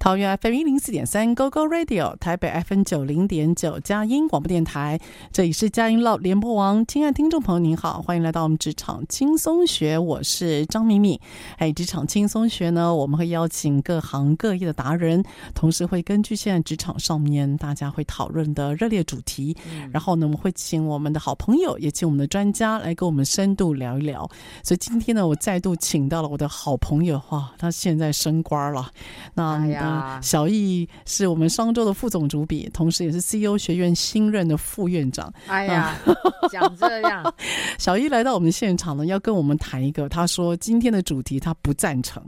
桃园 FM 一零四点三 GoGo Radio，台北 FM 九零点九佳音广播电台，这里是佳音 Love 联播网。亲爱的听众朋友，您好，欢迎来到我们职场轻松学，我是张敏敏。哎，职场轻松学呢，我们会邀请各行各业的达人，同时会根据现在职场上面大家会讨论的热烈主题，嗯、然后呢，我们会请我们的好朋友，也请我们的专家来跟我们深度聊一聊。所以今天呢，我再度请到了我的好朋友，哇，他现在升官了，那。哎呀小易是我们商周的副总主笔，同时也是 CEO 学院新任的副院长。哎呀，讲这样，小易来到我们现场呢，要跟我们谈一个。他说今天的主题他不赞成，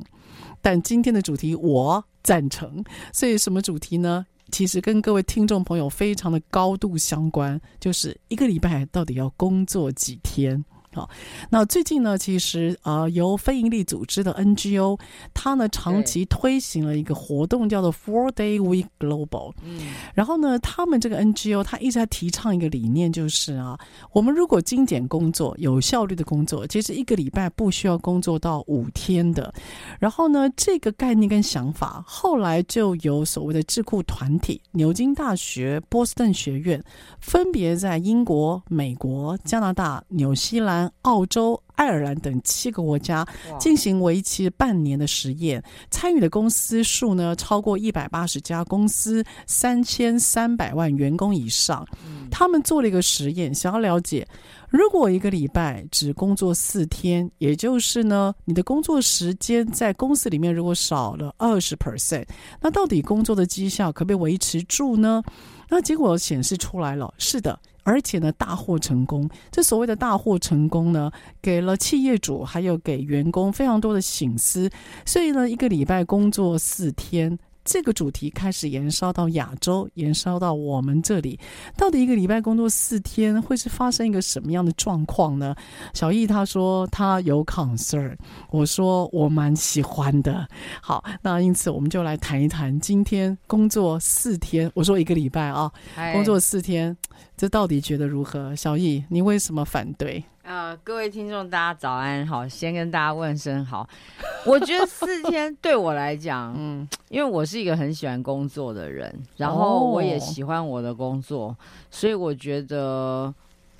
但今天的主题我赞成。所以什么主题呢？其实跟各位听众朋友非常的高度相关，就是一个礼拜到底要工作几天。好，那最近呢，其实呃，由非营利组织的 NGO，它呢长期推行了一个活动，叫做 Four Day Week Global。嗯，然后呢，他们这个 NGO，它一直在提倡一个理念，就是啊，我们如果精简工作、有效率的工作，其实一个礼拜不需要工作到五天的。然后呢，这个概念跟想法，后来就有所谓的智库团体，牛津大学、波士顿学院，分别在英国、美国、加拿大、纽西兰。澳洲、爱尔兰等七个国家进行为期半年的实验，参与的公司数呢超过一百八十家公司，三千三百万员工以上。他们做了一个实验，想要了解，如果一个礼拜只工作四天，也就是呢，你的工作时间在公司里面如果少了二十 percent，那到底工作的绩效可不可以维持住呢？那结果显示出来了，是的。而且呢，大获成功。这所谓的大获成功呢，给了企业主还有给员工非常多的醒思。所以呢，一个礼拜工作四天。这个主题开始延烧到亚洲，延烧到我们这里。到底一个礼拜工作四天会是发生一个什么样的状况呢？小易他说他有 concern，我说我蛮喜欢的。好，那因此我们就来谈一谈今天工作四天。我说一个礼拜啊，工作四天，这到底觉得如何？小易，你为什么反对？呃，各位听众，大家早安，好，先跟大家问声好。我觉得四天对我来讲，嗯，因为我是一个很喜欢工作的人，然后我也喜欢我的工作，哦、所以我觉得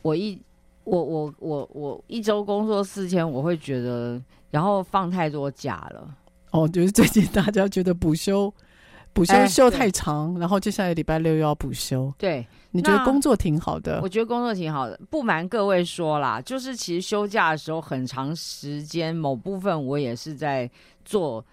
我一我我我我一周工作四天，我会觉得，然后放太多假了。哦，就是最近大家觉得补休。补休休太长，欸、然后接下来礼拜六又要补休。对，你觉得工作挺好的？我觉得工作挺好的。不瞒各位说啦，就是其实休假的时候很长时间，某部分我也是在做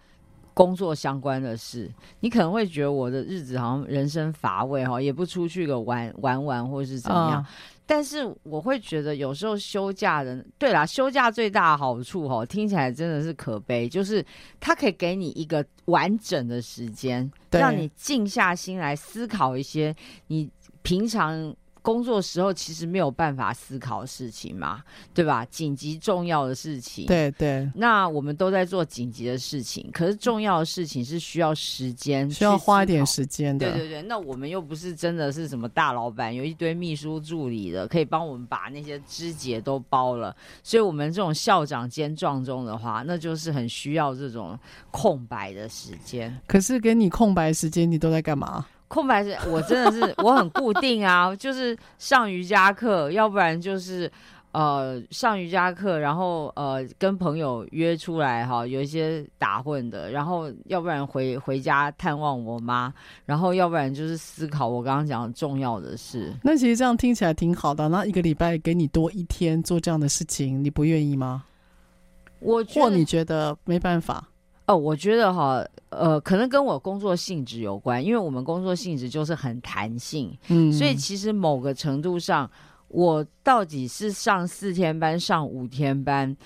工作相关的事。你可能会觉得我的日子好像人生乏味哈，也不出去个玩玩玩或是怎么样。嗯但是我会觉得有时候休假的，对啦，休假最大的好处哦，听起来真的是可悲，就是它可以给你一个完整的时间，让你静下心来思考一些你平常工作时候其实没有办法思考事情嘛，对吧？紧急重要的事情，对对。那我们都在做紧急的事情，可是重要的事情是需要时间，需要花一点时间的。对对对。那我们又不是真的是什么大老板，有一堆秘书助理的，可以帮我们把那些枝节都包了。所以，我们这种校长兼撞钟的话，那就是很需要这种空白的时间。可是，给你空白时间，你都在干嘛？空白是，我真的是我很固定啊，就是上瑜伽课，要不然就是呃上瑜伽课，然后呃跟朋友约出来哈，有一些打混的，然后要不然回回家探望我妈，然后要不然就是思考我刚刚讲的重要的事。那其实这样听起来挺好的，那一个礼拜给你多一天做这样的事情，你不愿意吗？我或你觉得没办法？哦，我觉得哈，呃，可能跟我工作性质有关，因为我们工作性质就是很弹性，嗯，所以其实某个程度上，我到底是上四天班、上五天班，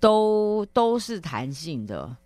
都都是弹性的，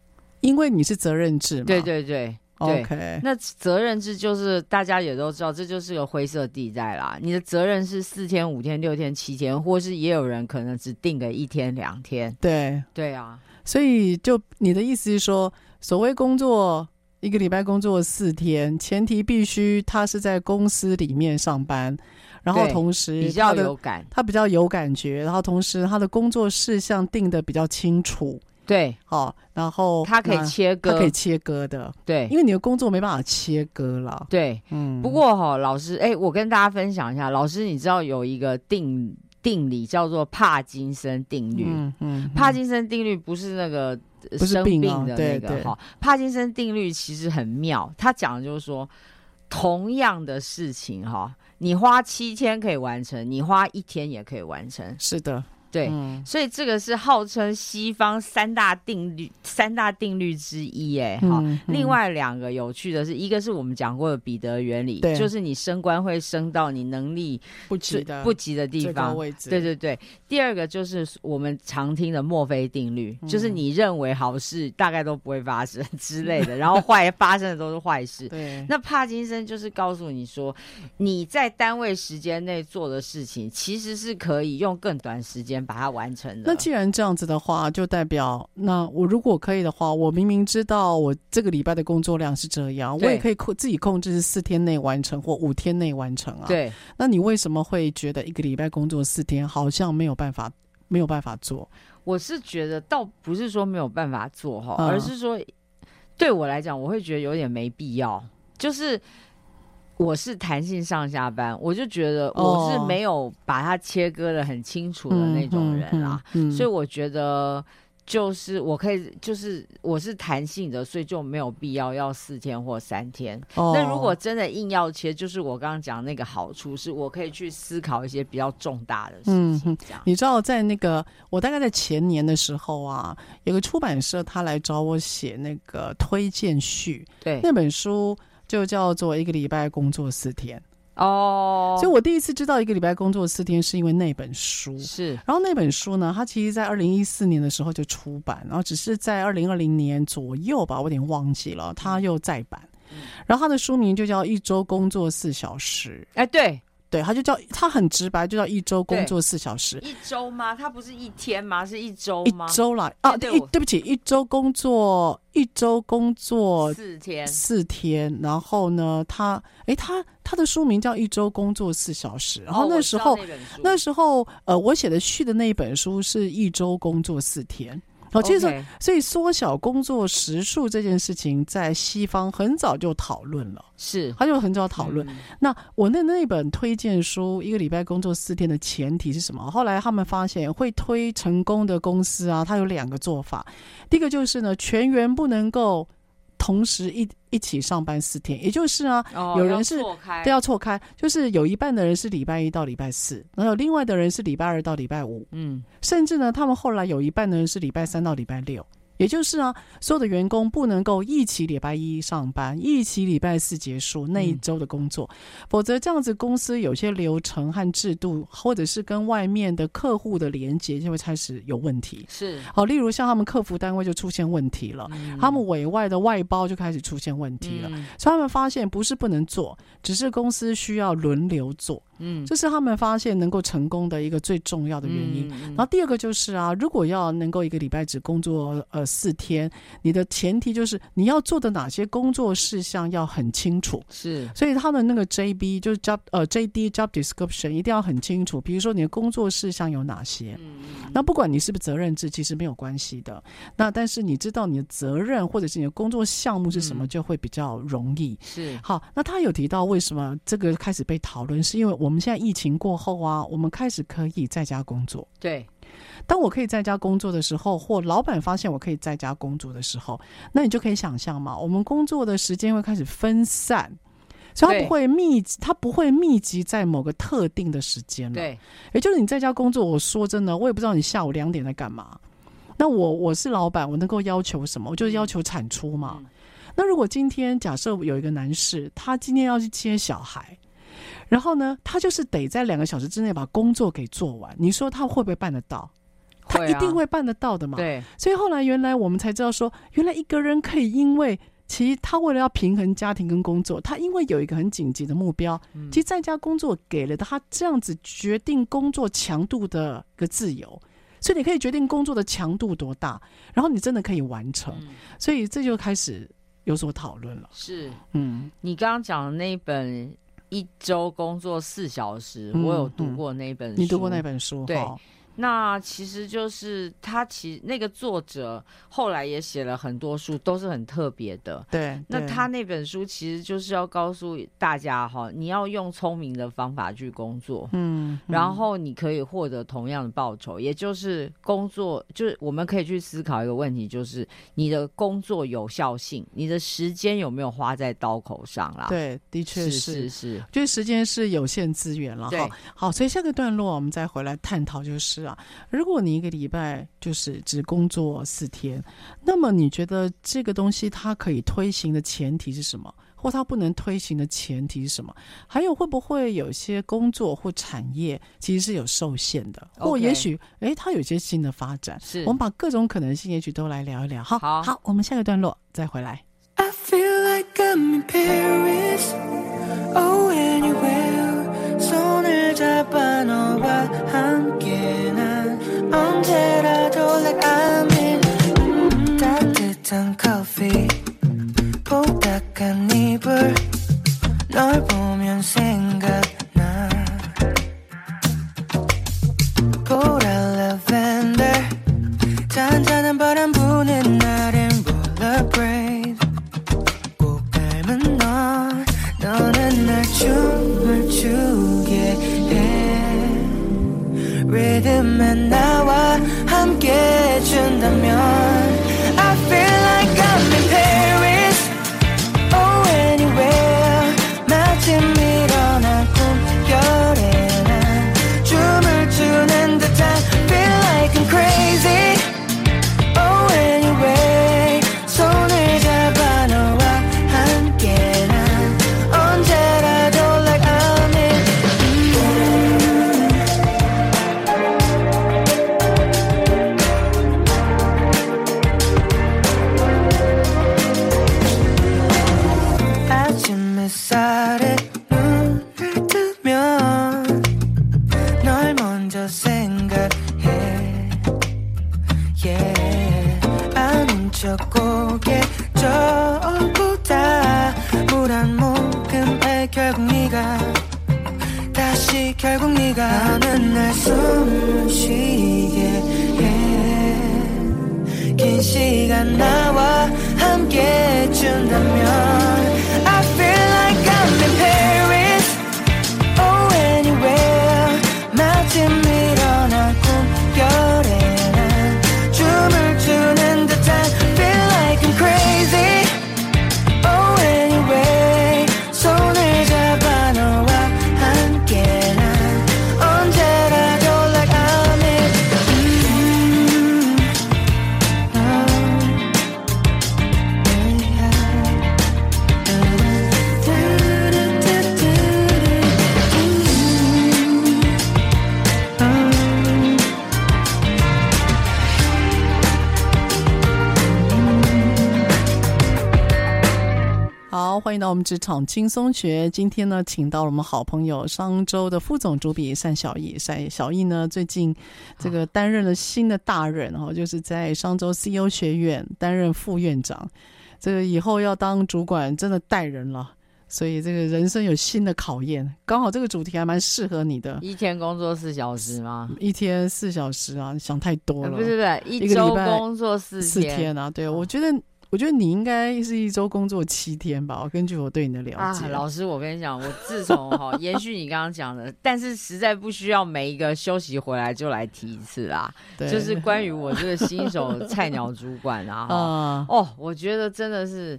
因为你是责任制嘛，对对对对，OK，那责任制就是大家也都知道，这就是个灰色地带啦。你的责任是四天、五天、六天、七天，或是也有人可能只定个一天、两天，对。对啊。所以，就你的意思是说，所谓工作一个礼拜工作四天，前提必须他是在公司里面上班，然后同时比较有感，他比较有感觉，然后同时他的工作事项定的比较清楚，对，好，然后他可以切割，他可以切割的，对，因为你的工作没办法切割了，对，嗯。不过哈，老师，哎，我跟大家分享一下，老师，你知道有一个定。定理叫做帕金森定律。嗯嗯，帕金森定律不是那个生病的那个哈。帕金森定律其实很妙，他讲的就是说，同样的事情哈，你花七天可以完成，你花一天也可以完成。是的。对、嗯，所以这个是号称西方三大定律、三大定律之一，哎，哈、嗯嗯。另外两个有趣的是，一个是我们讲过的彼得原理，就是你升官会升到你能力不及的不及的地方位置。对对对。第二个就是我们常听的墨菲定律、嗯，就是你认为好事大概都不会发生之类的，然后坏发生的都是坏事。对。那帕金森就是告诉你说，你在单位时间内做的事情，其实是可以用更短时间。把它完成。那既然这样子的话，就代表那我如果可以的话，我明明知道我这个礼拜的工作量是这样，我也可以控自己控制是四天内完成或五天内完成啊。对，那你为什么会觉得一个礼拜工作四天好像没有办法没有办法做？我是觉得倒不是说没有办法做哈、嗯，而是说对我来讲，我会觉得有点没必要，就是。我是弹性上下班，我就觉得我是没有把它切割的很清楚的那种人啦，嗯嗯嗯嗯、所以我觉得就是我可以，就是我是弹性的，所以就没有必要要四天或三天。哦、那如果真的硬要切，就是我刚刚讲那个好处，是我可以去思考一些比较重大的事情。这样、嗯、你知道，在那个我大概在前年的时候啊，有个出版社他来找我写那个推荐序，对那本书。就叫做一个礼拜工作四天。哦，所以我第一次知道一个礼拜工作四天是因为那本书。是，然后那本书呢，它其实在二零一四年的时候就出版，然后只是在二零二零年左右吧，我有点忘记了，它又再版，然后它的书名就叫一周工作四小时，哎，对。对，他就叫他很直白，就叫一周工作四小时。一周吗？他不是一天吗？是一周吗？一周啦啊！对，对不起，一周工作一周工作四天，四天。然后呢，他哎，他他的书名叫一周工作四小时。然后那时候，哦、那，那时候呃，我写的序的那一本书是一周工作四天。哦，其实.所以缩小工作时数这件事情，在西方很早就讨论了，是，他就很早讨论。嗯、那我那那本推荐书，一个礼拜工作四天的前提是什么？后来他们发现，会推成功的公司啊，它有两个做法。第一个就是呢，全员不能够。同时一一起上班四天，也就是啊，哦、有人是都要错开，就是有一半的人是礼拜一到礼拜四，然后另外的人是礼拜二到礼拜五，嗯，甚至呢，他们后来有一半的人是礼拜三到礼拜六，也就是啊，所有的员工不能够一起礼拜一上班，一起礼拜四结束那一周的工作，嗯、否则这样子公司有些流程和制度，或者是跟外面的客户的连接就会开始有问题。是，好，例如像他们客服单位就出现问题了，嗯、他们委外的外包就开始出现问题了，嗯、所以他们发现不是不能做，只是公司需要轮流做。嗯，这是他们发现能够成功的一个最重要的原因。然后第二个就是啊，如果要能够一个礼拜只工作呃四天，你的前提就是你要做的哪些工作事项要很清楚。是，所以他的那个 JB 就是 job 呃 JD job description 一定要很清楚。比如说你的工作事项有哪些？嗯，那不管你是不是责任制，其实没有关系的。那但是你知道你的责任或者是你的工作项目是什么，就会比较容易。是，好，那他有提到为什么这个开始被讨论，是因为我。我们现在疫情过后啊，我们开始可以在家工作。对，当我可以在家工作的时候，或老板发现我可以在家工作的时候，那你就可以想象嘛，我们工作的时间会开始分散，所以它不会密集，它不会密集在某个特定的时间了。对，也就是你在家工作，我说真的，我也不知道你下午两点在干嘛。那我我是老板，我能够要求什么？我就是要求产出嘛。嗯、那如果今天假设有一个男士，他今天要去接小孩。然后呢，他就是得在两个小时之内把工作给做完。你说他会不会办得到？他一定会办得到的嘛。对。所以后来原来我们才知道说，原来一个人可以因为其实他为了要平衡家庭跟工作，他因为有一个很紧急的目标，其实在家工作给了他这样子决定工作强度的一个自由，所以你可以决定工作的强度多大，然后你真的可以完成。所以这就开始有所讨论了。是，嗯，你刚刚讲的那一本。一周工作四小时，嗯、我有读过那本书。你读过那本书？对。那其实就是他，其那个作者后来也写了很多书，都是很特别的。对，那他那本书其实就是要告诉大家哈，你要用聪明的方法去工作，嗯，嗯，然后你可以获得同样的报酬，也就是工作，就是我们可以去思考一个问题，就是你的工作有效性，你的时间有没有花在刀口上啦？对，的确是是是，就是时间是有限资源了。哈，好，所以下个段落我们再回来探讨，就是。如果你一个礼拜就是只工作四天，那么你觉得这个东西它可以推行的前提是什么？或它不能推行的前提是什么？还有会不会有些工作或产业其实是有受限的？或也许哎，它有些新的发展。是我们把各种可能性也许都来聊一聊。好，好，好，我们下个段落再回来。I feel like I'm in Paris, oh, anywhere. like a neighbor. 到我们职场轻松学。今天呢，请到了我们好朋友商周的副总主笔单小艺。单小艺呢，最近这个担任了新的大任哦，就是在商周 CEO 学院担任副院长。这个以后要当主管，真的带人了，所以这个人生有新的考验。刚好这个主题还蛮适合你的。一天工作四小时吗？一天四小时啊，想太多了。不是不是，一周工作四四天啊？对，我觉得。我觉得你应该是一周工作七天吧，根据我对你的了解。啊，老师，我跟你讲，我自从哈延续你刚刚讲的，但是实在不需要每一个休息回来就来提一次啦。对，就是 关于我这个新手菜鸟主管啊，嗯、哦，我觉得真的是，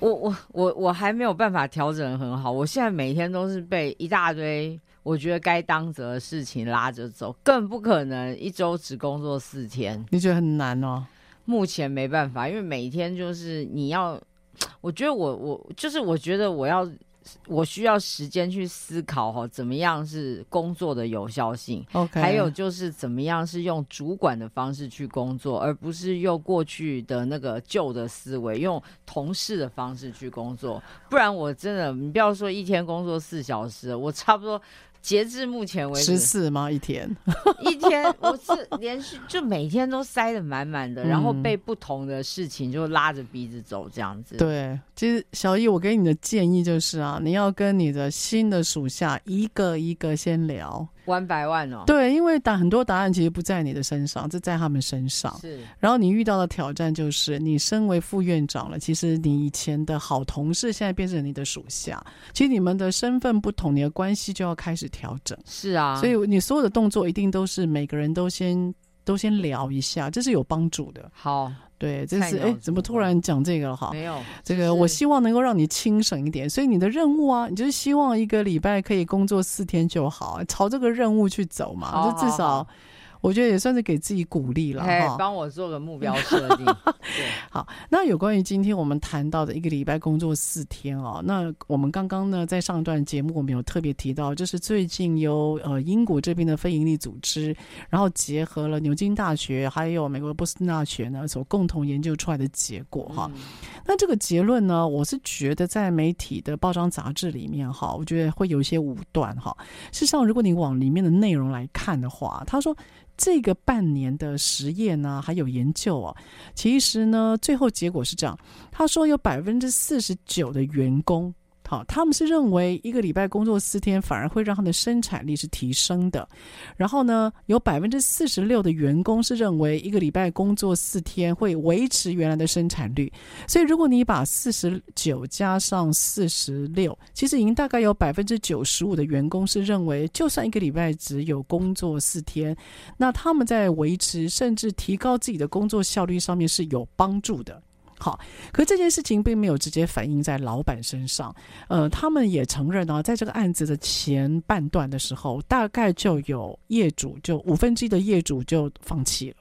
我我我我还没有办法调整很好。我现在每天都是被一大堆我觉得该当责的事情拉着走，更不可能一周只工作四天。你觉得很难哦？目前没办法，因为每天就是你要，我觉得我我就是我觉得我要，我需要时间去思考哈，怎么样是工作的有效性？OK，还有就是怎么样是用主管的方式去工作，而不是用过去的那个旧的思维，用同事的方式去工作。不然我真的，你不要说一天工作四小时，我差不多。截至目前为止，十四吗？一天，一天，我是连续就每天都塞得满满的，嗯，然后被不同的事情就拉着鼻子走，这样子。对，其实小易，我给你的建议就是啊，你要跟你的新的属下一个一个先聊。One by one 哦，对，因为答很多答案其实不在你的身上，这在他们身上。是，然后你遇到的挑战就是，你身为副院长了，其实你以前的好同事现在变成你的属下，其实你们的身份不同，你的关系就要开始调整。是啊，所以你所有的动作一定都是每个人都先都先聊一下，这是有帮助的。好。对，这是哎，怎么突然讲这个了哈？没有，这个我希望能够让你轻省一点，所以你的任务啊，你就是希望一个礼拜可以工作四天就好，朝这个任务去走嘛，就至少。我觉得也算是给自己鼓励了哈，帮我做个目标设定。对，好，那有关于今天我们谈到的一个礼拜工作四天哦，那我们刚刚呢在上一段节目我们有特别提到，就是最近由呃英国这边的非营利组织，然后结合了牛津大学还有美国波士顿大学呢所共同研究出来的结果哈。嗯、那这个结论呢，我是觉得在媒体的报章杂志里面哈，我觉得会有一些武断哈。事实上，如果你往里面的内容来看的话，他说。这个半年的实验呢，还有研究啊，其实呢，最后结果是这样，他说有百分之四十九的员工。好，他们是认为一个礼拜工作四天反而会让他的生产力是提升的。然后呢，有百分之四十六的员工是认为一个礼拜工作四天会维持原来的生产率。所以，如果你把四十九加上四十六，其实已经大概有百分之九十五的员工是认为，就算一个礼拜只有工作四天，那他们在维持甚至提高自己的工作效率上面是有帮助的。好，可是这件事情并没有直接反映在老板身上。呃，他们也承认呢，在这个案子的前半段的时候，大概就有业主就五分之一的业主就放弃了，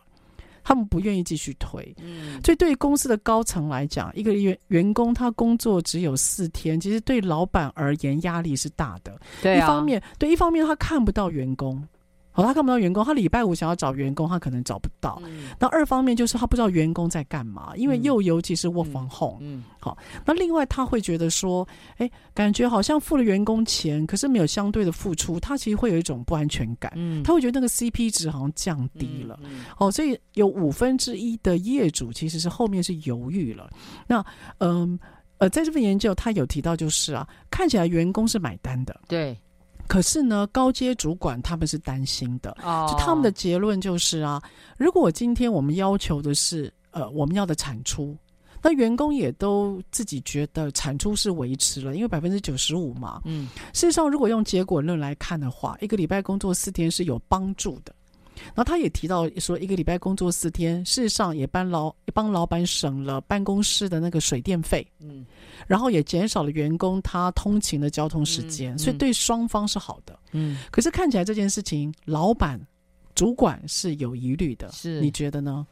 他们不愿意继续推。嗯，所以对于公司的高层来讲，一个员员工他工作只有四天，其实对老板而言压力是大的。对啊，一方面，对，一方面他看不到员工。好，他看不到员工，他礼拜五想要找员工，他可能找不到。那、嗯、二方面就是他不知道员工在干嘛，因为又尤其是 work from home。嗯，好，那另外他会觉得说，哎，感觉好像付了员工钱，可是没有相对的付出，他其实会有一种不安全感。嗯，他会觉得那个 CP 值好像降低了。嗯，哦，所以有五分之一的业主其实是后面是犹豫了。那，嗯，呃，在这份研究他有提到，就是啊，看起来员工是买单的。对。可是呢，高阶主管他们是担心的，就他们的结论就是啊，如果今天我们要求的是呃我们要的产出，那员工也都自己觉得产出是维持了，因为百分之九十五嘛，嗯，事实上如果用结果论来看的话，一个礼拜工作四天是有帮助的。然后他也提到说，一个礼拜工作四天，事实上也帮老也帮老板省了办公室的那个水电费，嗯，然后也减少了员工他通勤的交通时间，嗯，所以对双方是好的，嗯。可是看起来这件事情，老板主管是有疑虑的，是你觉得呢？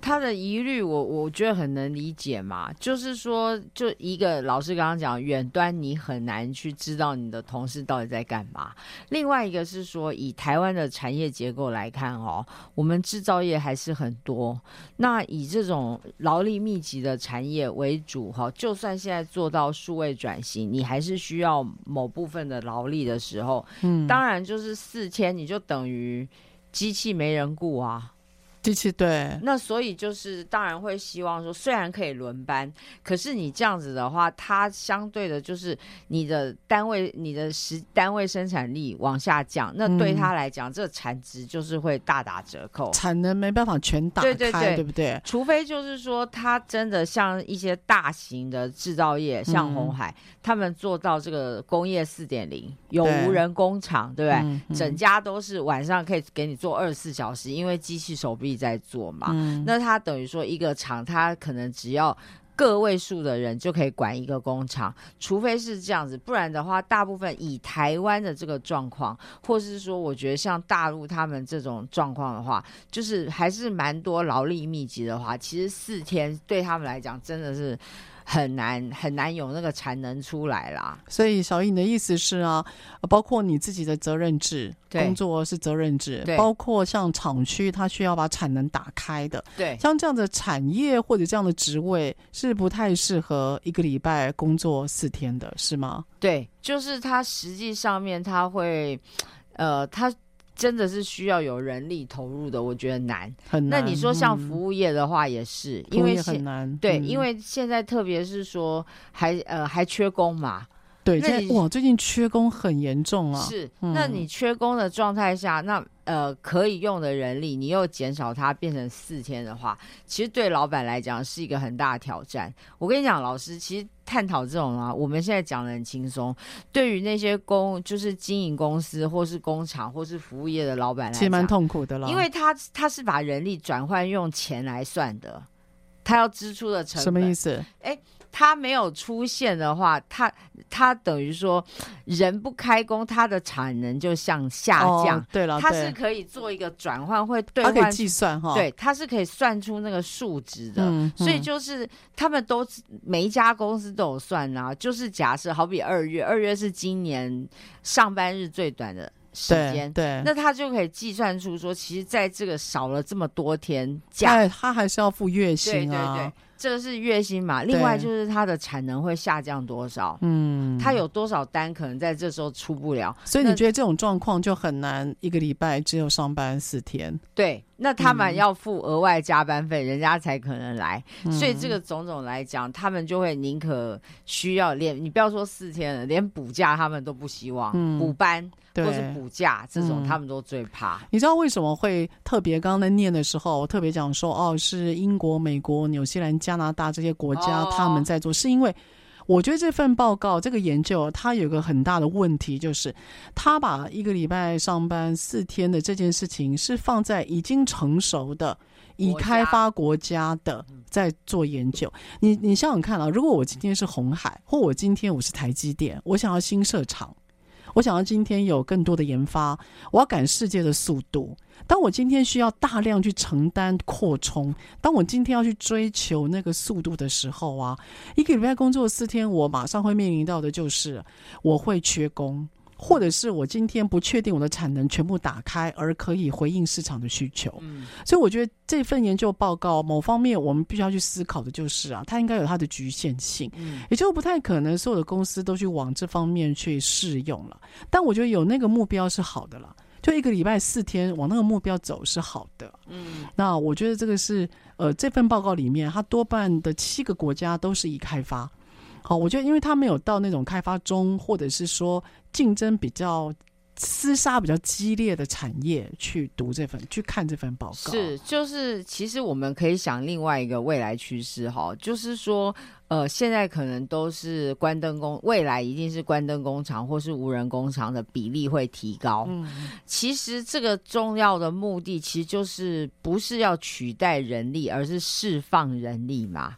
他的疑虑，我我觉得很能理解嘛。就是说，就一个老师刚刚讲，远端你很难去知道你的同事到底在干嘛。另外一个是说，以台湾的产业结构来看，哦，我们制造业还是很多。那以这种劳力密集的产业为主，哈，就算现在做到数位转型，你还是需要某部分的劳力的时候，嗯，当然就是四千，你就等于机器没人雇啊。机器对，那所以就是当然会希望说，虽然可以轮班，可是你这样子的话，它相对的就是你的单位、你的实单位生产力往下降，那对他来讲，嗯、这产值就是会大打折扣，产能没办法全打开，对对对，对不对？除非就是说，他真的像一些大型的制造业，像红海，嗯、他们做到这个工业四点零，有无人工厂，对，不对？整家都是晚上可以给你做二十四小时，因为机器手臂。在做嘛，嗯、那他等于说一个厂，他可能只要个位数的人就可以管一个工厂，除非是这样子，不然的话，大部分以台湾的这个状况，或是说，我觉得像大陆他们这种状况的话，就是还是蛮多劳力密集的话，其实四天对他们来讲真的是。很难很难有那个产能出来啦，所以小易你的意思是啊，包括你自己的责任制，工作是责任制，包括像厂区，它需要把产能打开的，对，像这样的产业或者这样的职位是不太适合一个礼拜工作四天的，是吗？对，就是它实际上面它会，呃，它。真的是需要有人力投入的，我觉得难。很难。那你说像服务业的话，也是，因为很难。对，嗯、因为现在特别是说还呃还缺工嘛。对，哇，最近缺工很严重啊。是，那你缺工的状态下，那。呃，可以用的人力，你又减少它变成四天的话，其实对老板来讲是一个很大的挑战。我跟你讲，老师，其实探讨这种啊，我们现在讲的很轻松。对于那些工，就是经营公司或是工厂或是服务业的老板来讲，其实蛮痛苦的了，因为他他是把人力转换用钱来算的，他要支出的成本。什么意思？哎。他没有出现的话，他他等于说人不开工，他的产能就向下降。哦、对了，他是可以做一个转换，会兑换，他可以计算哈。对，他是可以算出那个数值的。所以就是他们都每一家公司都有算啊。就是假设好比二月，二月是今年上班日最短的时间，对，那他就可以计算出说，其实在这个少了这么多天假，他还是要付月薪啊。对对对。这个是月薪嘛？另外就是它的产能会下降多少？嗯，它有多少单可能在这时候出不了？所以你觉得这种状况就很难，一个礼拜只有上班四天？对，那他们要付额外加班费，嗯、人家才可能来。嗯、所以这个种种来讲，他们就会宁可需要连你不要说四天了，连补假他们都不希望，嗯、补班。或是补假这种，他们都最怕。嗯。你知道为什么会特别？刚刚在念的时候，我特别讲说，哦，是英国、美国、纽西兰、加拿大这些国家他们在做，哦、是因为我觉得这份报告、这个研究，它有一个很大的问题，就是他把一个礼拜上班四天的这件事情，是放在已经成熟的、已开发国家的在做研究。你你想想看啊，如果我今天是红海，或我今天我是台积电，我想要新设厂。我想要今天有更多的研发，我要赶世界的速度。当我今天需要大量去承担扩充，当我今天要去追求那个速度的时候啊，一个礼拜工作四天，我马上会面临到的就是我会缺工。或者是我今天不确定我的产能全部打开，而可以回应市场的需求。嗯，所以我觉得这份研究报告某方面我们必须要去思考的就是啊，它应该有它的局限性，嗯，也就不太可能所有的公司都去往这方面去试用了。但我觉得有那个目标是好的了，就一个礼拜四天往那个目标走是好的。嗯，那我觉得这个是呃，这份报告里面它多半的七个国家都是已开发。好，我觉得因为它没有到那种开发中，或者是说竞争比较厮杀比较激烈的产业去读这份去看这份报告，是就是其实我们可以想另外一个未来趋势哈，就是说呃现在可能都是关灯工，未来一定是关灯工厂或是无人工厂的比例会提高。嗯，其实这个重要的目的其实就是不是要取代人力，而是释放人力嘛。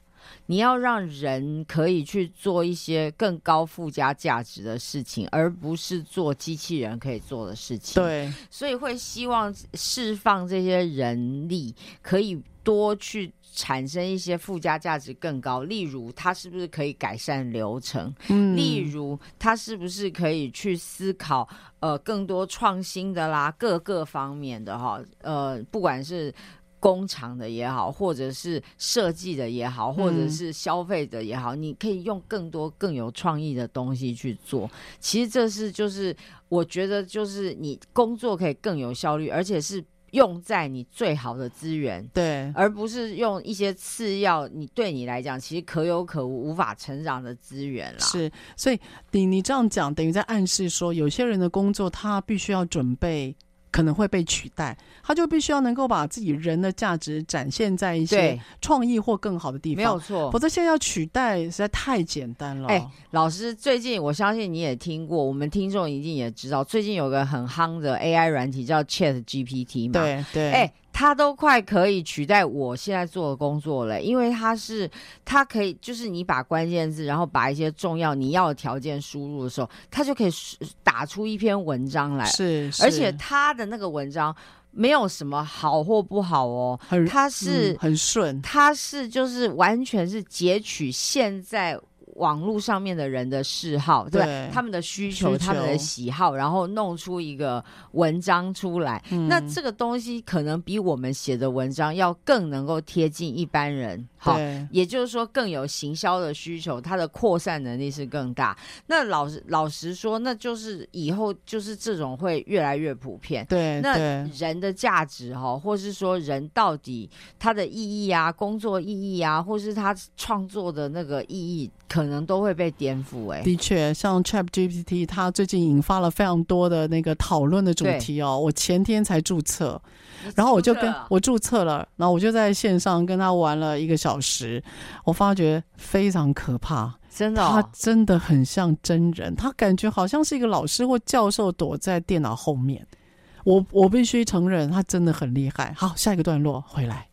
你要让人可以去做一些更高附加价值的事情，而不是做机器人可以做的事情。对，所以会希望释放这些人力，可以多去产生一些附加价值更高。例如，它是不是可以改善流程？嗯，例如，它是不是可以去思考呃更多创新的啦，各个方面的哈，呃，不管是。工厂的也好，或者是设计的也好，或者是消费者也好，嗯，你可以用更多更有创意的东西去做。其实这是就是我觉得就是你工作可以更有效率，而且是用在你最好的资源，对，而不是用一些次要你对你来讲其实可有可无、无法成长的资源啦。是，所以你你这样讲，等于在暗示说，有些人的工作他必须要准备。可能会被取代，他就必须要能够把自己人的价值展现在一些创意或更好的地方，没有错。否则现在要取代实在太简单了。哎，老师，最近我相信你也听过，我们听众一定也知道，最近有个很夯的 AI 软体叫 Chat GPT 嘛？对对。哎。它都快可以取代我现在做的工作了，因为它是它可以，就是你把关键字，然后把一些重要你要的条件输入的时候，它就可以打出一篇文章来。是，是，而且它的那个文章没有什么好或不好哦，它是、嗯、很顺，它是就是完全是截取现在。网络上面的人的嗜好，对，对他们的需求，他们的喜好，然后弄出一个文章出来。嗯、那这个东西可能比我们写的文章要更能够贴近一般人。好，也就是说更有行销的需求，它的扩散能力是更大。那老实老实说，那就是以后就是这种会越来越普遍。对，那人的价值哈，或是说人到底他的意义啊，工作意义啊，或是他创作的那个意义，可能都会被颠覆。哎，的确，像 ChatGPT，它最近引发了非常多的那个讨论的主题哦。我前天才注册。然后我就跟我注册了，然后我就在线上跟他玩了一个小时，我发觉非常可怕，真的，他真的很像真人，他感觉好像是一个老师或教授躲在电脑后面，我我必须承认他真的很厉害。好，下一个段落回来。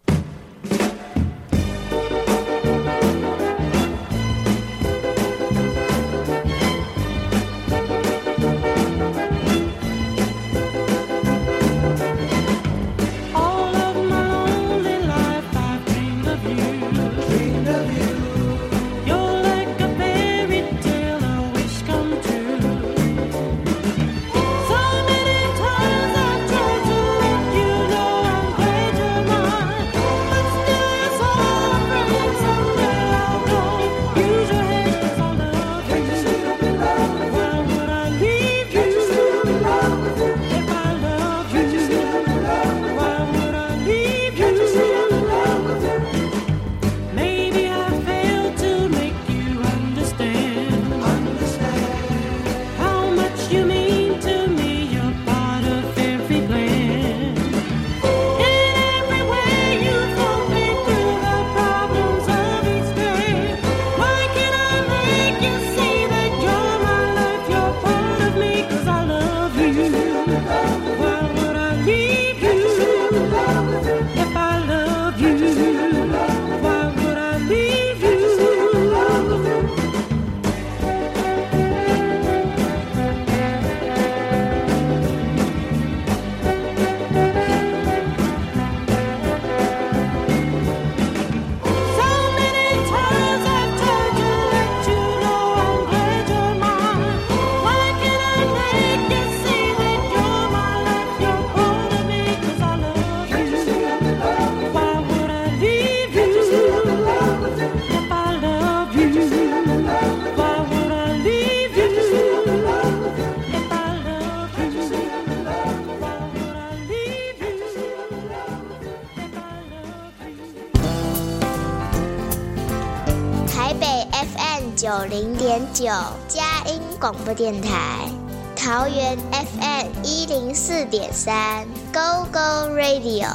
广播电台，桃园 FM 一零四点三，Go Go Radio，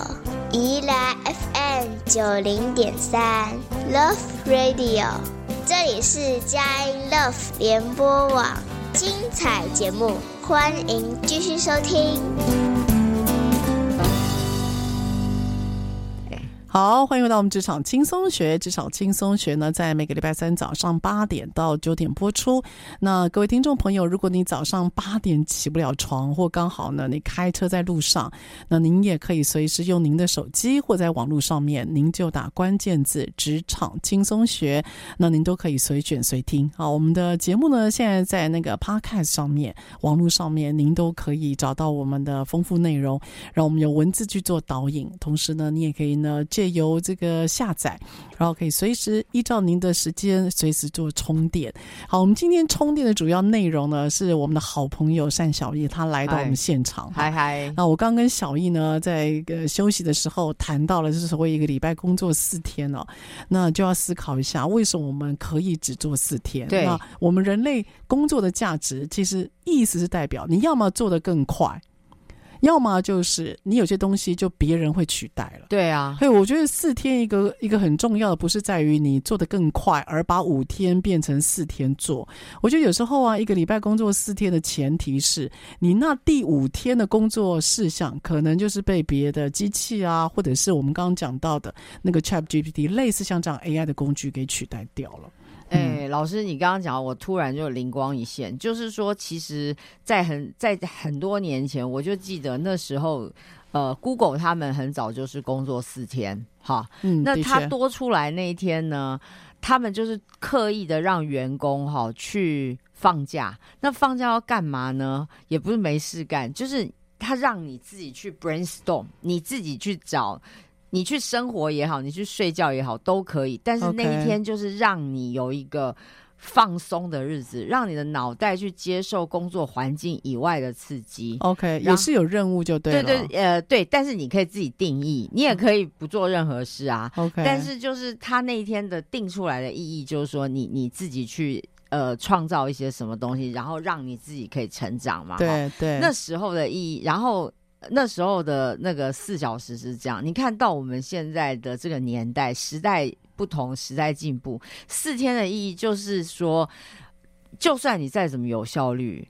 宜兰 FM 九零点三，Love Radio，这里是佳音 Love 联播网，精彩节目，欢迎继续收听。好，欢迎回到我们职场轻松学。职场轻松学呢，在每个礼拜三早上八点到九点播出。那各位听众朋友，如果你早上八点起不了床，或刚好呢你开车在路上，那您也可以随时用您的手机或在网络上面，您就打关键字“职场轻松学”，那您都可以随选随听。好，我们的节目呢，现在在那个 Podcast 上面，网络上面您都可以找到我们的丰富内容，让我们有文字去做导引。同时呢，你也可以呢借由这个下载，然后可以随时依照您的时间随时做充电。好，我们今天充电的主要内容呢，是我们的好朋友单小艺，他来到我们现场。嗨嗨，那我刚跟小艺呢，在一个休息的时候谈到了，就是所谓一个礼拜工作四天哦，那就要思考一下，为什么我们可以只做四天？对，那我们人类工作的价值，其实意思是代表你要么做得更快。要么就是你有些东西就别人会取代了，对啊。所以我觉得四天一个一个很重要的不是在于你做的更快，而把五天变成四天做。我觉得有时候啊，一个礼拜工作四天的前提是你那第五天的工作事项可能就是被别的机器啊，或者是我们刚刚讲到的那个 ChatGPT 类似像这样 AI 的工具给取代掉了。哎、欸，老师，你刚刚讲，我突然就灵光一现，就是说，其实，在很在很多年前，我就记得那时候，呃，Google 他们很早就是工作四天，哈，嗯，那他多出来那一天呢，他们就是刻意的让员工哈去放假，那放假要干嘛呢？也不是没事干，就是他让你自己去 brainstorm，你自己去找。你去生活也好，你去睡觉也好，都可以。但是那一天就是让你有一个放松的日子，Okay. 让你的脑袋去接受工作环境以外的刺激。OK，也是有任务就对了。对对，呃，对。但是你可以自己定义，你也可以不做任何事啊。OK，但是就是他那一天的定出来的意义，就是说你你自己去呃创造一些什么东西，然后让你自己可以成长嘛。对对，那时候的意义，然后。那时候的那个四小时是这样，你看到我们现在的这个年代，时代不同，时代进步，四天的意义就是说，就算你再怎么有效率，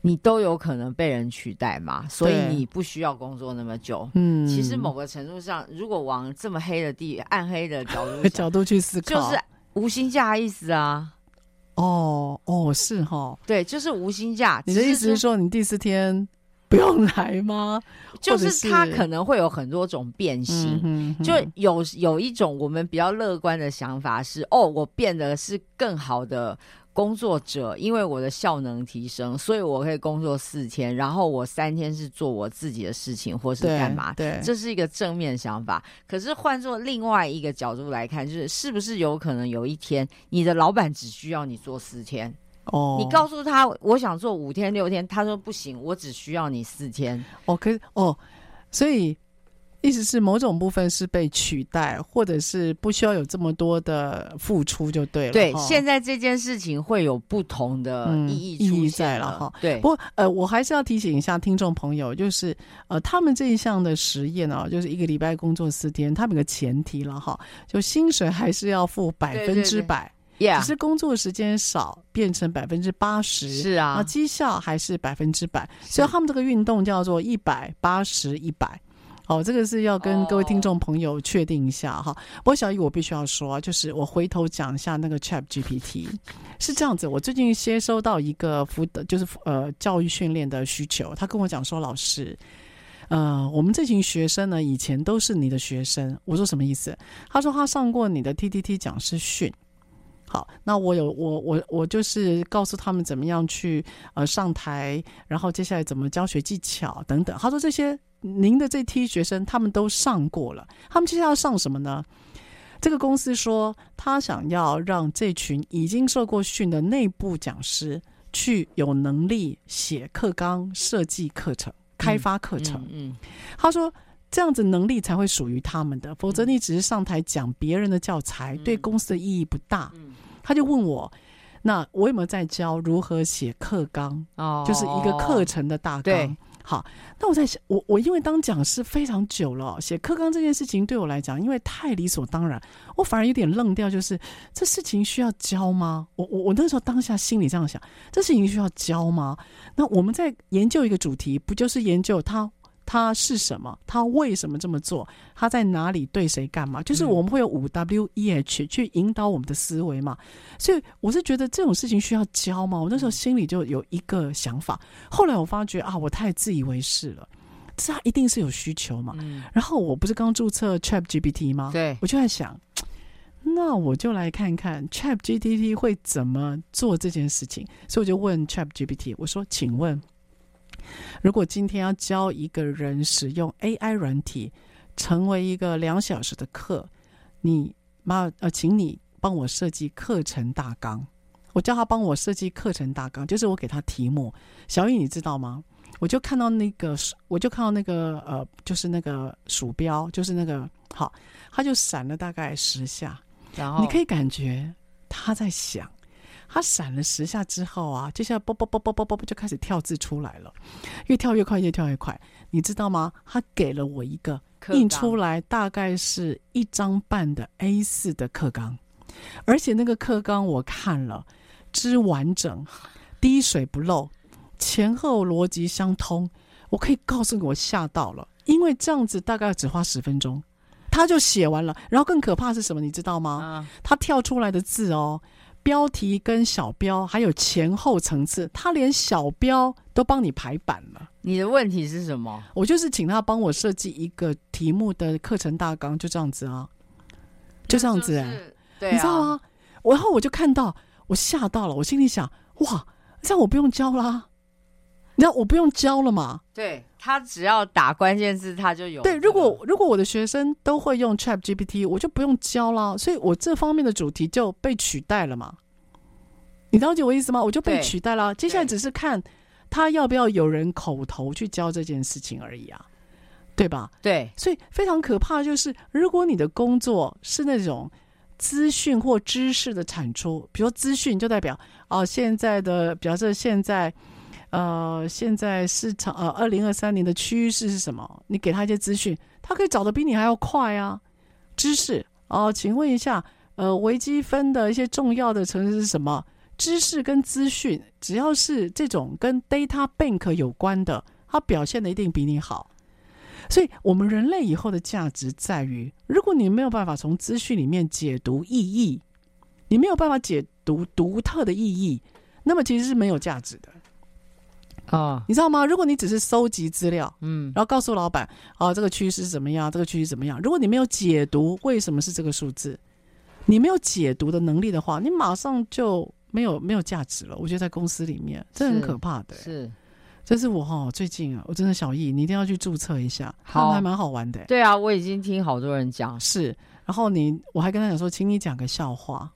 你都有可能被人取代嘛，所以你不需要工作那么久。嗯，其实某个程度上，如果往这么黑的地、暗黑的角度 角度去思考，就是无薪假意思啊。哦哦，是哈，对，就是无薪假。你的意思是说，你第四天？不用来吗？就是它可能会有很多种变形，嗯、就有有一种我们比较乐观的想法是：哦，我变得是更好的工作者，因为我的效能提升，所以我可以工作四天，然后我三天是做我自己的事情或是干嘛。对，对，这是一个正面想法。可是换做另外一个角度来看，就是是不是有可能有一天你的老板只需要你做四天？哦，你告诉他我想做五天六天，他说不行，我只需要你四天。哦，可是哦，所以意思是某种部分是被取代，或者是不需要有这么多的付出就对了。对，哦、现在这件事情会有不同的意义意义在了哈。对，不过呃，我还是要提醒一下听众朋友，就是呃，他们这一项的实验呢、哦，就是一个礼拜工作四天，他们有个前提了哈，就薪水还是要付百分之百。对对对 Yeah. 只是工作时间少，变成百分之八十，是啊，绩效还是百分之百，所以他们这个运动叫做一百八十一百。哦，这个是要跟各位听众朋友确定一下哈。不过小雨，我必须要说，就是我回头讲一下那个 Chat GPT 是这样子。我最近接收到一个辅导，就是呃教育训练的需求，他跟我讲说，老师，呃，我们这群学生呢，以前都是你的学生。我说什么意思？他说他上过你的 TTT 讲师训。好，那我有我我我就是告诉他们怎么样去呃上台，然后接下来怎么教学技巧等等。他说这些您的这批学生他们都上过了，他们接下来要上什么呢？这个公司说他想要让这群已经受过训的内部讲师去有能力写课纲、设计课程、开发课程。嗯，嗯，嗯，他说这样子能力才会属于他们的，否则你只是上台讲别人的教材，对公司的意义不大。他就问我，那我有没有在教如何写课纲？哦，就是一个课程的大纲。好，那我在想，我我因为当讲师非常久了，写课纲这件事情对我来讲，因为太理所当然，我反而有点愣掉。就是这事情需要教吗？我我我那时候当下心里这样想，这事情需要教吗？那我们在研究一个主题，不就是研究它他是什么？他为什么这么做？他在哪里对谁干嘛？就是我们会有五 W E H 去引导我们的思维嘛。所以我是觉得这种事情需要教嘛。我那时候心里就有一个想法，后来我发觉啊，我太自以为是了。这他一定是有需求嘛。然后我不是刚注册 Chat GPT 吗？对，我就在想，那我就来看看 Chat GPT 会怎么做这件事情。所以我就问 Chat GPT，我说，请问。如果今天要教一个人使用 AI 软体，成为一个两小时的课，你妈呃，请你帮我设计课程大纲。我叫他帮我设计课程大纲，就是我给他题目。小雨，你知道吗？我就看到那个，我就看到那个呃，就是那个鼠标，就是那个好，他就闪了大概十下，然后你可以感觉他在想。他闪了十下之后啊，接下来啵啵啵啵啵啵就开始跳字出来了，越跳越快，越跳越快。你知道吗？他给了我一个印出来大概是一张半的 A4 的课纲，而且那个课纲我看了，之完整，滴水不漏，前后逻辑相通。我可以告诉你，我吓到了，因为这样子大概只花十分钟，他就写完了。然后更可怕是什么？你知道吗？他跳出来的字哦。标题跟小标还有前后层次，他连小标都帮你排版了。你的问题是什么？我就是请他帮我设计一个题目的课程大纲，就这样子啊，就这样子你知道吗？然后我就看到，我吓到了，我心里想，哇，这样我不用教啦，你知道我不用教了嘛？对。他只要打关键字，他就有。对，如果如果我的学生都会用 Chat GPT，我就不用教了，所以我这方面的主题就被取代了嘛。你了解我意思吗？我就被取代了。接下来只是看他要不要有人口头去教这件事情而已啊，对吧？对，所以非常可怕，就是如果你的工作是那种资讯或知识的产出，比如说资讯就代表哦，现在的，比方说现在。呃，现在市场呃，二零二三年的趋势是什么？你给他一些资讯，他可以找的比你还要快啊。知识哦，请问一下，呃，微积分的一些重要的程式是什么？知识跟资讯，只要是这种跟 data bank 有关的，它表现的一定比你好。所以，我们人类以后的价值在于，如果你没有办法从资讯里面解读意义，你没有办法解读独特的意义，那么其实是没有价值的。啊，哦、你知道吗？如果你只是收集资料，嗯，然后告诉老板，啊，这个趋势怎么样？这个趋势怎么样？如果你没有解读为什么是这个数字，你没有解读的能力的话，你马上就没有没有价值了。我觉得在公司里面，这很可怕的。是，这是我哈最近啊，我真的小易，你一定要去注册一下，好，还蛮好玩的。对啊，我已经听好多人讲。是，然后你，我还跟他讲说，请你讲个笑话。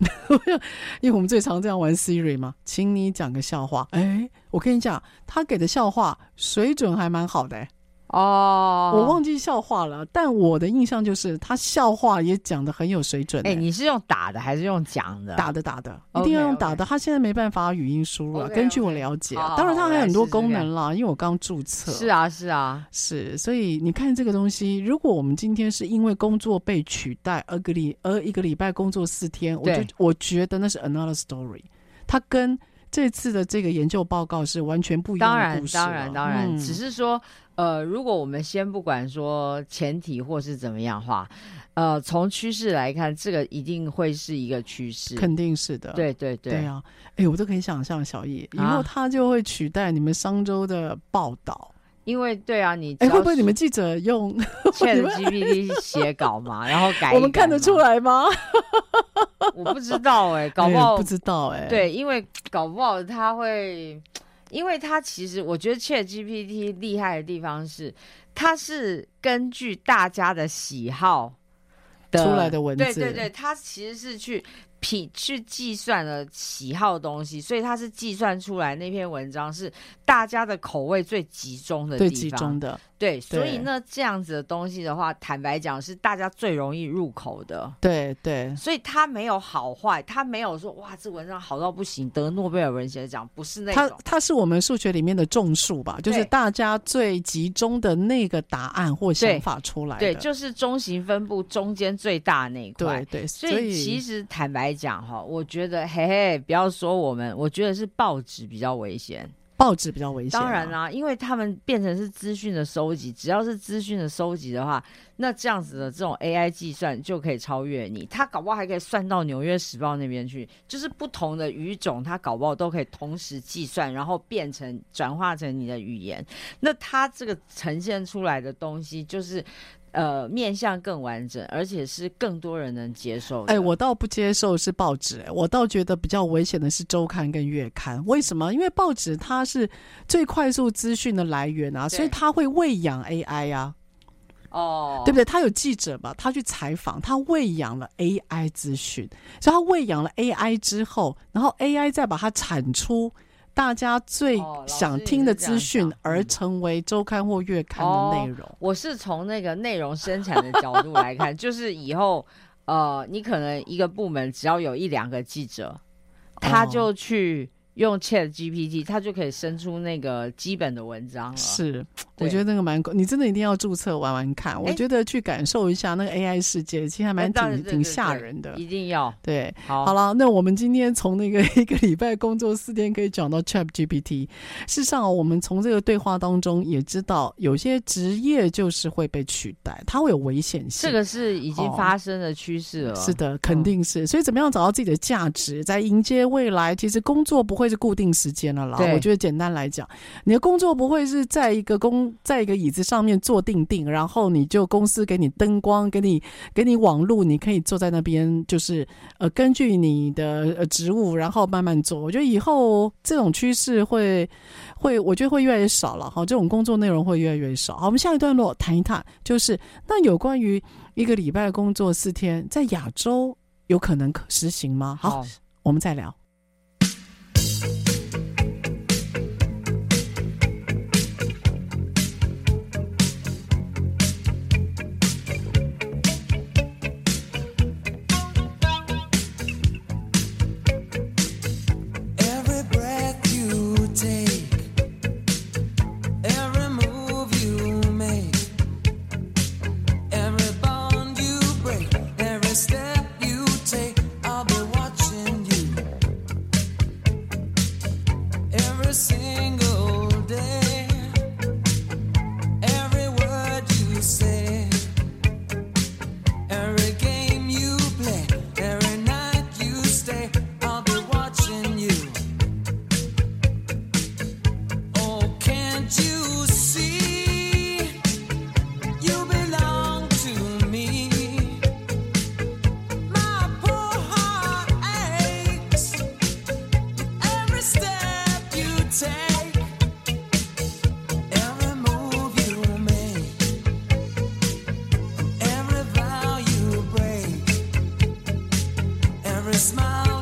因为我们最常这样玩 Siri 嘛，请你讲个笑话。哎，我跟你讲，他给的笑话水准还蛮好的欸。哦，我忘记笑话了，但我的印象就是他笑话也讲的很有水准。哎，你是用打的还是用讲的？打的打的，一定要用打的。他现在没办法语音输入了，根据我了解，当然他还有很多功能啦，因为我刚注册。是啊，是啊，是。所以你看这个东西，如果我们今天是因为工作被取代，而个礼而一个礼拜工作四天，我就我觉得那是 another story。他跟这次的这个研究报告是完全不一样的故事。当然，当然，当然，只是说。呃，如果我们先不管说前提或是怎么样的话，呃，从趋势来看，这个一定会是一个趋势，肯定是的。对对对，对啊，哎，我都可以想象小易以后他就会取代你们商周的报道，啊、因为对啊，你哎会不会你们记者用 ChatGPT 写稿嘛，然后改，改，我们看得出来吗？我不知道哎、欸，搞不好、哎、不知道哎、欸，对，因为搞不好他会。因为它其实，我觉得 ChatGPT 厉害的地方是，它是根据大家的喜好的出来的文字。对对对，它其实是去。去去计算了喜好的东西，所以它是计算出来那篇文章是大家的口味最集中的地方，最集中的。对，所以那，这样子的东西的话，坦白讲是大家最容易入口的。对对，所以它没有好坏，它没有说哇，这文章好到不行，得诺贝尔文学奖，不是那种。他他是我们数学里面的众数吧，就是大家最集中的那个答案或想法出来的。对，对，就是中型分布中间最大那一块。对对，所以其实坦白讲哈，我觉得嘿嘿，不要说我们，我觉得是报纸比较危险。报纸比较危险、啊。当然啦、啊，因为他们变成是资讯的收集，只要是资讯的收集的话，那这样子的这种 AI 计算就可以超越你。他搞不好还可以算到《纽约时报》那边去，就是不同的语种，他搞不好都可以同时计算，然后变成转化成你的语言。那他这个呈现出来的东西就是。呃，面向更完整，而且是更多人能接受。哎，我倒不接受是报纸，我倒觉得比较危险的是周刊跟月刊。为什么？因为报纸它是最快速资讯的来源啊，所以它会喂养 AI 啊。哦，对不对？他有记者吧？他去采访，他喂养了 AI 资讯，所以他喂养了 AI 之后，然后 AI 再把它产出。大家最想听的资讯，而成为周刊或月刊的内容。哦，我是从那个内容生产的角度来看，就是以后，呃，你可能一个部门只要有一两个记者，他就去。用 Chat GPT，它就可以生出那个基本的文章了。是，我觉得那个蛮，你真的一定要注册玩玩看。我觉得去感受一下那个 AI 世界，其实还蛮挺、欸、挺吓人的。一定要对，好，好了，那我们今天从那个 一个礼拜工作四天可以讲到 Chat GPT。事实上，我们从这个对话当中也知道，有些职业就是会被取代，它会有危险性。这个是已经发生的趋势了、哦。是的，肯定是。所以，怎么样找到自己的价值，在迎接未来？其实工作不会。是固定时间了啦。我觉得简单来讲，你的工作不会是在一个工在一个椅子上面坐定定，然后你就公司给你灯光，给你给你网络，你可以坐在那边，就是呃根据你的呃职务，然后慢慢做。我觉得以后这种趋势会会，我觉得会越来越少了哈。这种工作内容会越来越少。好，我们下一段落谈一谈，就是那有关于一个礼拜工作四天，在亚洲有可能可实行吗？好，好，我们再聊。smile.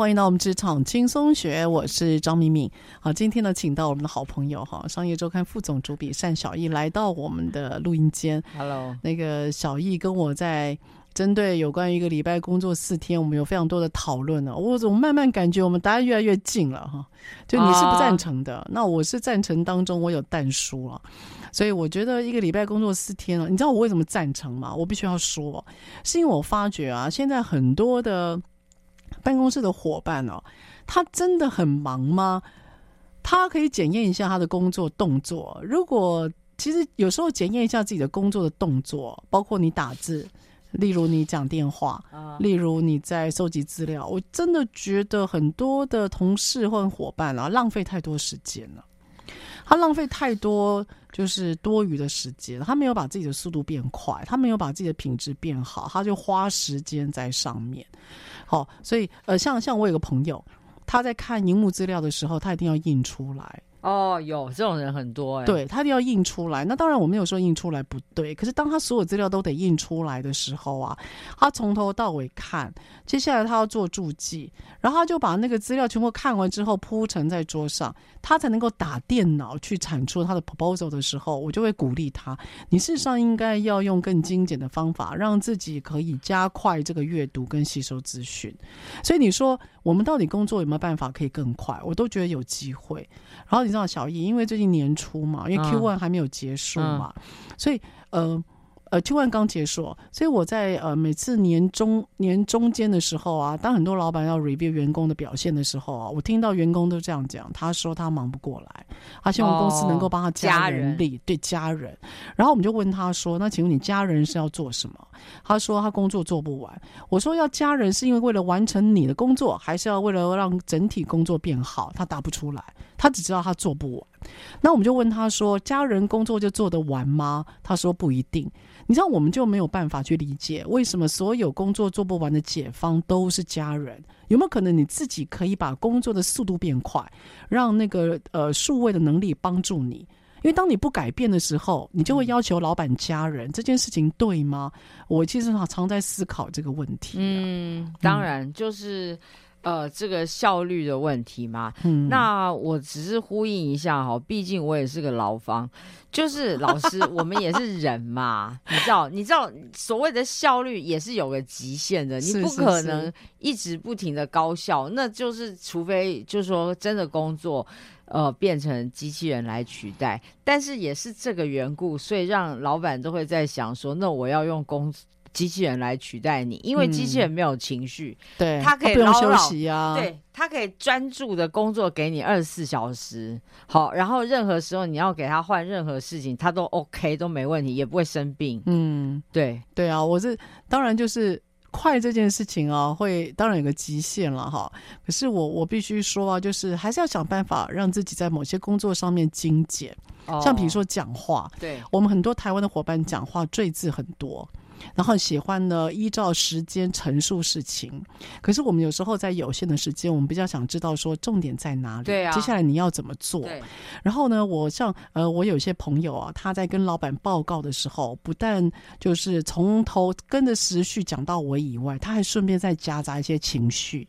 欢迎到我们职场轻松学，我是张敏敏。好，今天呢，请到我们的好朋友哈，商业周刊副总主笔单小艺来到我们的录音间。Hello，那个小艺跟我在针对有关于一个礼拜工作四天，我们有非常多的讨论呢。我总慢慢感觉我们答案越来越近了哈。就你是不赞成的，uh、那我是赞成当中，我有淡书了。所以我觉得一个礼拜工作四天了，你知道我为什么赞成吗？我必须要说，是因为我发觉啊，现在很多的。办公室的伙伴哦，他真的很忙吗？他可以检验一下他的工作动作。如果其实有时候检验一下自己的工作的动作，包括你打字，例如你讲电话，例如你在收集资料，我真的觉得很多的同事或伙伴啊，浪费太多时间了。他浪费太多就是多余的时间，他没有把自己的速度变快，他没有把自己的品质变好，他就花时间在上面。好，所以呃，像像我有个朋友，他在看荧幕资料的时候，他一定要印出来。哦，有这种人很多哎，对，他就要印出来。那当然我没有说印出来不对，可是当他所有资料都得印出来的时候啊，他从头到尾看，接下来他要做注记，然后他就把那个资料全部看完之后铺陈在桌上，他才能够打电脑去产出他的 proposal 的时候，我就会鼓励他，你事实上应该要用更精简的方法，让自己可以加快这个阅读跟吸收资讯。所以你说我们到底工作有没有办法可以更快？我都觉得有机会。然后你知道小易，因为最近年初嘛，因为 Q one 还没有结束嘛，嗯、所以呃。呃，Q one 刚结束，所以我在呃每次年中年中间的时候啊，当很多老板要 review 员工的表现的时候啊，我听到员工都这样讲，他说他忙不过来，他希望公司能够帮他加人力，哦、对家人。然后我们就问他说：“那请问你家人是要做什么？”他说：“他工作做不完。”我说：“要加人是因为为了完成你的工作，还是要为了让整体工作变好？”他答不出来，他只知道他做不完。那我们就问他说：“家人工作就做得完吗？”他说：“不一定。”你知道，我们就没有办法去理解为什么所有工作做不完的解方都是家人？有没有可能你自己可以把工作的速度变快，让那个呃数位的能力帮助你？因为当你不改变的时候，你就会要求老板家人，嗯、这件事情对吗？我其实常在思考这个问题、啊。嗯，当然就是。呃，这个效率的问题嘛，嗯，那我只是呼应一下哈，毕竟我也是个劳方，就是老师，我们也是人嘛，你知道，你知道所谓的效率也是有个极限的，你不可能一直不停的高效，是是是，那就是除非就是说真的工作，呃，变成机器人来取代，但是也是这个缘故，所以让老板都会在想说，那我要用工。机器人来取代你，因为机器人没有情绪，对、嗯，它可以不用休息啊，对，它可以专注的工作给你二十四小时，好，然后任何时候你要给他换任何事情，他都 OK 都没问题，也不会生病。嗯，对，对啊，我是当然就是快这件事情啊，会当然有个极限了哈。可是我我必须说啊，就是还是要想办法让自己在某些工作上面精简，哦、像比如说讲话，对我们很多台湾的伙伴讲话赘字很多。然后喜欢呢，依照时间陈述事情，可是我们有时候在有限的时间，我们比较想知道说重点在哪里？对啊，接下来你要怎么做？对。然后呢，我像呃，我有些朋友啊，他在跟老板报告的时候，不但就是从头跟着时序讲到尾以外，他还顺便再夹杂一些情绪。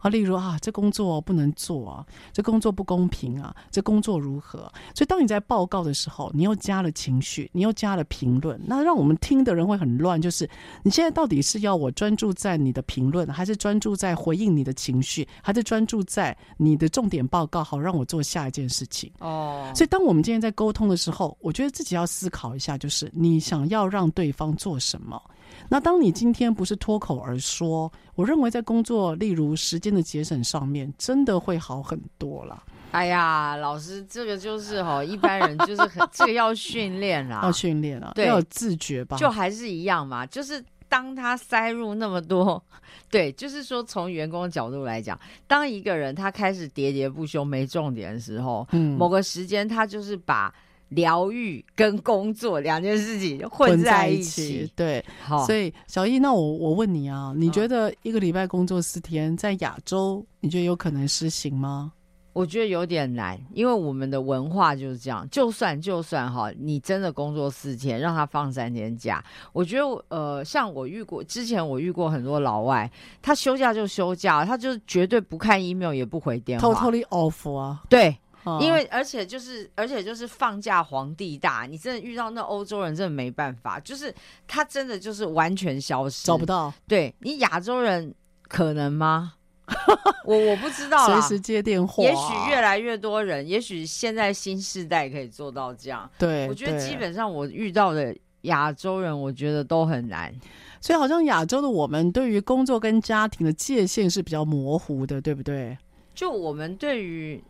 啊，例如啊，这工作不能做啊，这工作不公平啊，这工作如何？所以当你在报告的时候，你又加了情绪，你又加了评论，那让我们听的人会很乱。就是你现在到底是要我专注在你的评论，还是专注在回应你的情绪，还是专注在你的重点报告，好让我做下一件事情？哦，所以当我们今天在沟通的时候，我觉得自己要思考一下，就是你想要让对方做什么。那当你今天不是脱口而说，我认为在工作，例如时间的节省上面，真的会好很多了。哎呀，老师，这个就是哈，一般人就是很这个要训练啦，要训练啊，要有自觉吧。就还是一样嘛，就是当他塞入那么多，对，就是说从员工的角度来讲，当一个人他开始喋喋不休没重点的时候，嗯，某个时间他就是把。疗愈跟工作两件事情混在一起，对，好，所以小易，那我我问你啊，你觉得一个礼拜工作四天，在亚洲，你觉得有可能实行吗？我觉得有点难，因为我们的文化就是这样。就算就算哈，你真的工作四天，让他放三天假，我觉得呃，像我遇过之前，我遇过很多老外，他休假就休假，他就绝对不看 email，也不回电话，totally off 啊。对，哦、因为而且就是而且就是放假皇帝大，你真的遇到那欧洲人真的没办法，就是他真的就是完全消失，找不到。对，你亚洲人可能吗？我我不知道随时接电话。也许越来越多人，也许现在新世代可以做到这样。对，我觉得基本上我遇到的亚洲人，我觉得都很难。所以好像亚洲的我们对于工作跟家庭的界限是比较模糊的，对不对？就我们对于。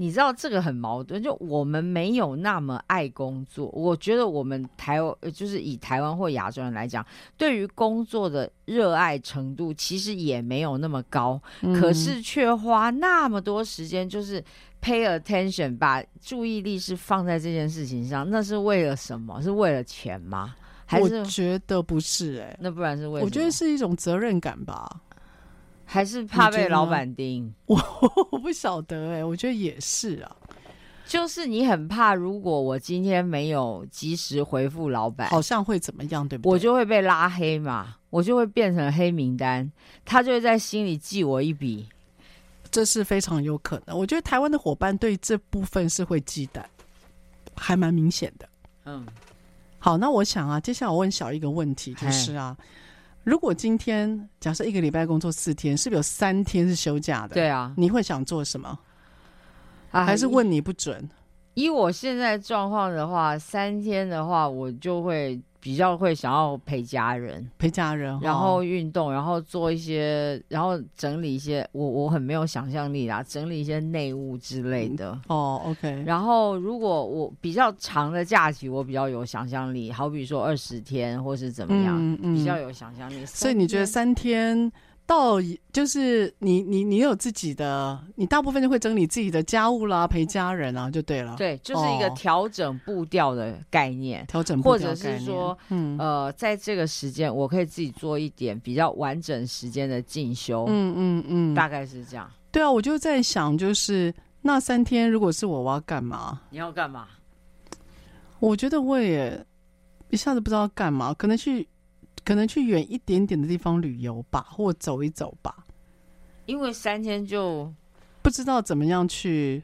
你知道这个很矛盾，就我们没有那么爱工作。我觉得我们台湾，就是以台湾或亚洲人来讲，对于工作的热爱程度其实也没有那么高，嗯、可是却花那么多时间，就是 pay attention，把注意力是放在这件事情上，那是为了什么？是为了钱吗？还是？我觉得不是、欸，哎，那不然是为什么？我觉得是一种责任感吧。还是怕被老板盯？我 我不晓得哎、欸，我觉得也是啊。就是你很怕，如果我今天没有及时回复老板，好像会怎么样，对不对？我就会被拉黑嘛，我就会变成黑名单，他就会在心里记我一笔。这是非常有可能。我觉得台湾的伙伴对这部分是会忌惮，还蛮明显的。嗯，好，那我想啊，接下来我问小一个问题，就是啊。如果今天假设一个礼拜工作四天，是不是有三天是休假的？对啊，你会想做什么？啊，还是问你不准？以我现在状况的话，三天的话，我就会。比较会想要陪家人，陪家人，然后运动，然后做一些，然后整理一些。我我很没有想象力啦，整理一些内务之类的。嗯、哦，OK。然后如果我比较长的假期，我比较有想象力，好比说二十天或是怎么样，嗯嗯、比较有想象力。所以你觉得三天？到就是你你你有自己的，你大部分就会整理自己的家务啦，陪家人啊，就对了。对，就是一个调整步调的概念，调整步调，或者是说，嗯呃，在这个时间，我可以自己做一点比较完整时间的进修。嗯嗯嗯，大概是这样。对啊，我就在想，就是那三天，如果是我，我要干嘛？你要干嘛？我觉得我也一下子不知道干嘛，可能去。可能去远一点点的地方旅游吧，或走一走吧。因为三天就不知道怎么样去。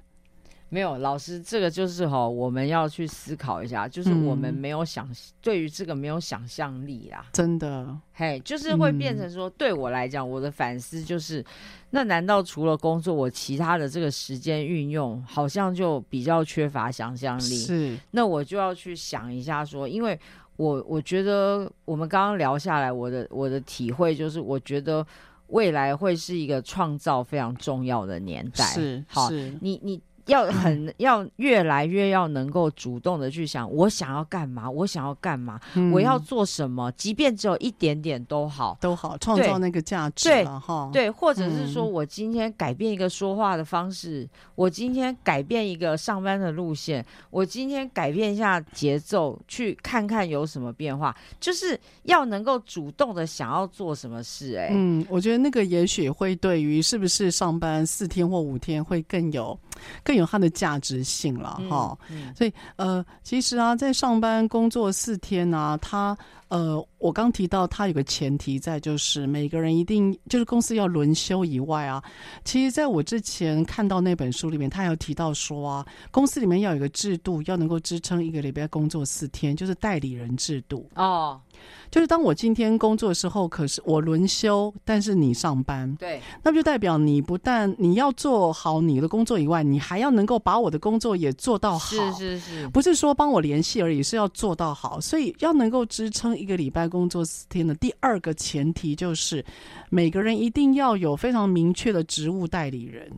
没有老师，这个就是哈，我们要去思考一下，就是我们没有想、嗯、对于这个没有想象力啦。真的，嘿，就是会变成说，嗯、对我来讲，我的反思就是，那难道除了工作，我其他的这个时间运用好像就比较缺乏想象力？是，那我就要去想一下说，因为。我我觉得我们刚刚聊下来，我的我的体会就是，我觉得未来会是一个创造非常重要的年代。是，好，是你你。要很要越来越要能够主动的去想，我想要干嘛，我想要干嘛，嗯、我要做什么，即便只有一点点都好，都好创造那个价值了哈。对，或者是说我今天改变一个说话的方式，嗯、我今天改变一个上班的路线，我今天改变一下节奏，去看看有什么变化，就是要能够主动的想要做什么事，欸。哎，嗯，我觉得那个也许会对于是不是上班四天或五天会更有更。有它的价值性了哈，嗯嗯、所以呃，其实啊，在上班工作四天啊，他呃，我刚提到他有个前提在，就是每个人一定就是公司要轮休以外啊，其实在我之前看到那本书里面，他有提到说啊，公司里面要有一个制度，要能够支撑一个礼拜工作四天，就是代理人制度哦。就是当我今天工作的时候，可是我轮休，但是你上班，对，那就代表你不但你要做好你的工作以外，你还要能够把我的工作也做到好，是是是，不是说帮我联系而已，是要做到好，所以要能够支撑一个礼拜工作四天的。第二个前提就是，每个人一定要有非常明确的职务代理人。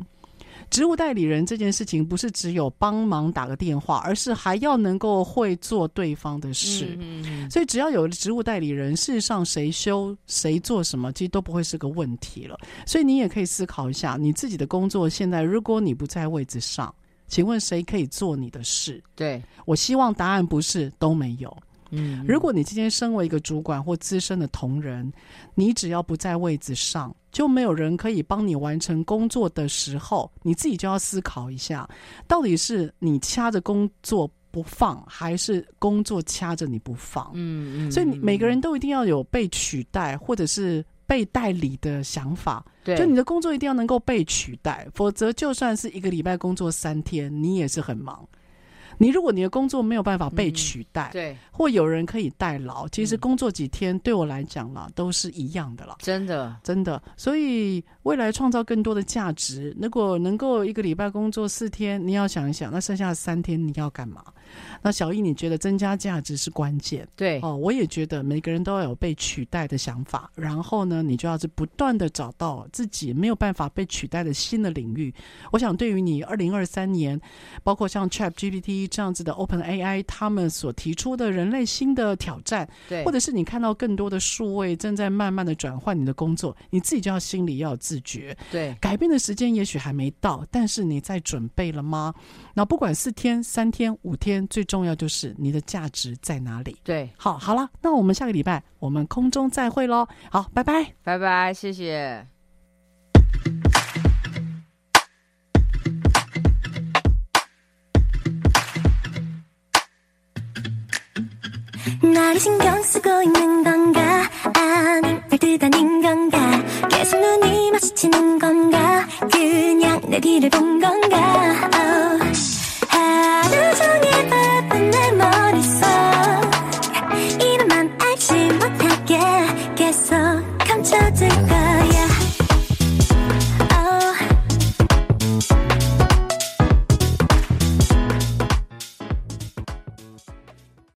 职务代理人这件事情不是只有帮忙打个电话，而是还要能够会做对方的事。嗯嗯，所以只要有职务代理人，事实上谁修谁做什么，其实都不会是个问题了。所以你也可以思考一下，你自己的工作现在，如果你不在位置上，请问谁可以做你的事？对，我希望答案不是都没有。嗯，如果你今天身为一个主管或资深的同仁，你只要不在位置上。就没有人可以帮你完成工作的时候，你自己就要思考一下，到底是你掐着工作不放，还是工作掐着你不放？嗯嗯。所以你每个人都一定要有被取代或者是被代理的想法。对，就你的工作一定要能够被取代，否则就算是一个礼拜工作三天，你也是很忙。你如果你的工作没有办法被取代，嗯、对，或有人可以代劳，其实工作几天对我来讲啦，都是一样的了。真的，真的。所以未来创造更多的价值，如果能够一个礼拜工作四天，你要想一想，那剩下三天你要干嘛？那小易，你觉得增加价值是关键？对哦，我也觉得每个人都要有被取代的想法，然后呢，你就要是不断的找到自己没有办法被取代的新的领域。我想，对于你二零二三年，包括像 ChatGPT。这样子的 Open AI，他们所提出的人类新的挑战，对，或者是你看到更多的数位正在慢慢的转换你的工作，你自己就要心里要有自觉，对，改变的时间也许还没到，但是你在准备了吗？那不管四天、三天、五天，最重要就是你的价值在哪里？对，好，好了，那我们下个礼拜我们空中再会喽，好，拜拜，拜拜，谢谢。 나를 신경 쓰고 있는 건가? 아님 별뜻 아닌 건가? 계속 눈이 마주치는 건가? 그냥 내 뒤를 본 건가? oh. 하루 종일 바쁜 내 머릿속. 이름만 알지 못하게. 계속 감춰질 거야.